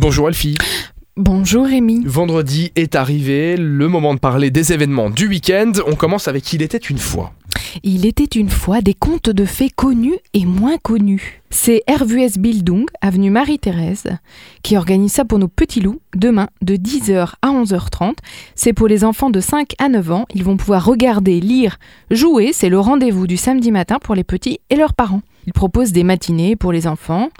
Bonjour Elfie. Bonjour Rémi. Vendredi est arrivé, le moment de parler des événements du week-end. On commence avec Il était une fois. Il était une fois des contes de fées connus et moins connus. C'est RVS Bildung, avenue Marie-Thérèse, qui organise ça pour nos petits loups demain de 10h à 11h30. C'est pour les enfants de 5 à 9 ans. Ils vont pouvoir regarder, lire, jouer. C'est le rendez-vous du samedi matin pour les petits et leurs parents. Ils proposent des matinées pour les enfants,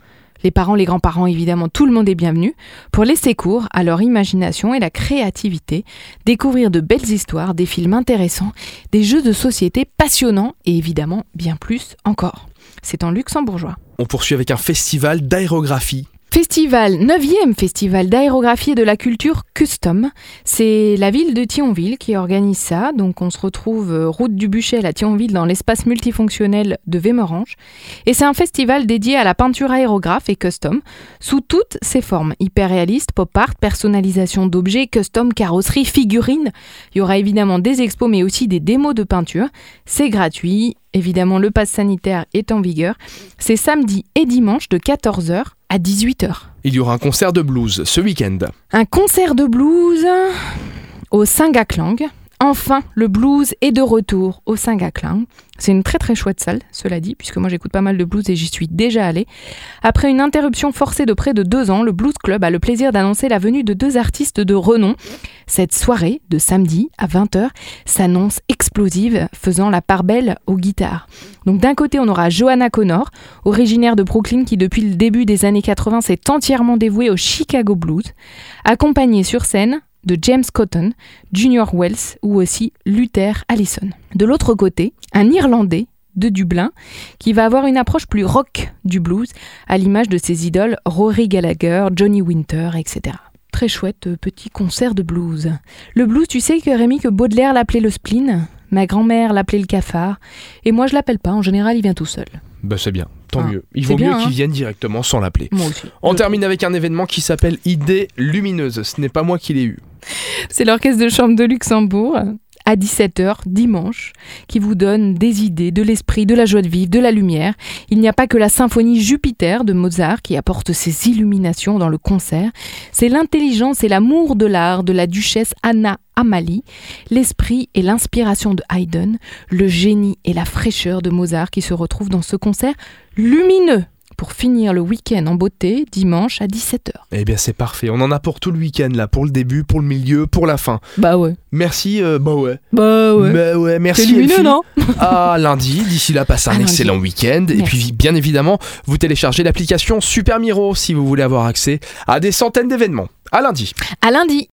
les parents, les grands-parents, évidemment, tout le monde est bienvenu pour laisser cours à leur imagination et la créativité, découvrir de belles histoires, des films intéressants, des jeux de société passionnants et évidemment bien plus encore. C'est en luxembourgeois. On poursuit avec un festival d'aérographie Festival, 9e festival d'aérographie et de la culture custom. C'est la ville de Thionville qui organise ça. Donc on se retrouve euh, route du Buchel à Thionville dans l'espace multifonctionnel de Vémerange. Et c'est un festival dédié à la peinture aérographe et custom sous toutes ses formes. Hyper réaliste, pop art, personnalisation d'objets, custom, carrosserie, figurines. Il y aura évidemment des expos mais aussi des démos de peinture. C'est gratuit. Évidemment, le pass sanitaire est en vigueur. C'est samedi et dimanche de 14h à 18h. Il y aura un concert de blues ce week-end. Un concert de blues au Singaklang. Enfin, le blues est de retour au Singaklang. C'est une très très chouette salle, cela dit, puisque moi j'écoute pas mal de blues et j'y suis déjà allé. Après une interruption forcée de près de deux ans, le Blues Club a le plaisir d'annoncer la venue de deux artistes de renom. Cette soirée, de samedi à 20h, s'annonce explosive, faisant la part belle aux guitares. Donc d'un côté, on aura Johanna Connor, originaire de Brooklyn, qui depuis le début des années 80 s'est entièrement dévouée au Chicago Blues, accompagnée sur scène de James Cotton, Junior Wells ou aussi Luther Allison. De l'autre côté, un Irlandais de Dublin qui va avoir une approche plus rock du blues, à l'image de ses idoles Rory Gallagher, Johnny Winter, etc. Très chouette euh, petit concert de blues. Le blues, tu sais que Rémi, que Baudelaire l'appelait le spleen, ma grand-mère l'appelait le cafard, et moi je l'appelle pas, en général il vient tout seul. Bah c'est bien, tant Ah, mieux. Il vaut bien, mieux qu'ils hein. viennent directement sans l'appeler. Moi aussi. On termine avec un événement qui s'appelle Idées lumineuses. Ce n'est pas moi qui l'ai eu. C'est l'orchestre de chambre de Luxembourg à 17h dimanche qui vous donne des idées, de l'esprit, de la joie de vivre, de la lumière. Il n'y a pas que la symphonie Jupiter de Mozart qui apporte ses illuminations dans le concert. C'est l'intelligence et l'amour de l'art de la duchesse Anna Amalie, l'esprit et l'inspiration de Haydn, le génie et la fraîcheur de Mozart qui se retrouvent dans ce concert lumineux pour finir le week-end en beauté dimanche à 17h. Eh bien c'est parfait. On en a pour tout le week-end là, pour le début, pour le milieu, pour la fin. Bah ouais. Merci. euh, bah ouais. Bah Bah ouais. Merci. C'est lumineux, non à lundi. D'ici là, passez un À excellent week-end. Et puis, bien évidemment, vous téléchargez l'application Super Miro si vous voulez avoir accès à des centaines d'événements. À lundi. À lundi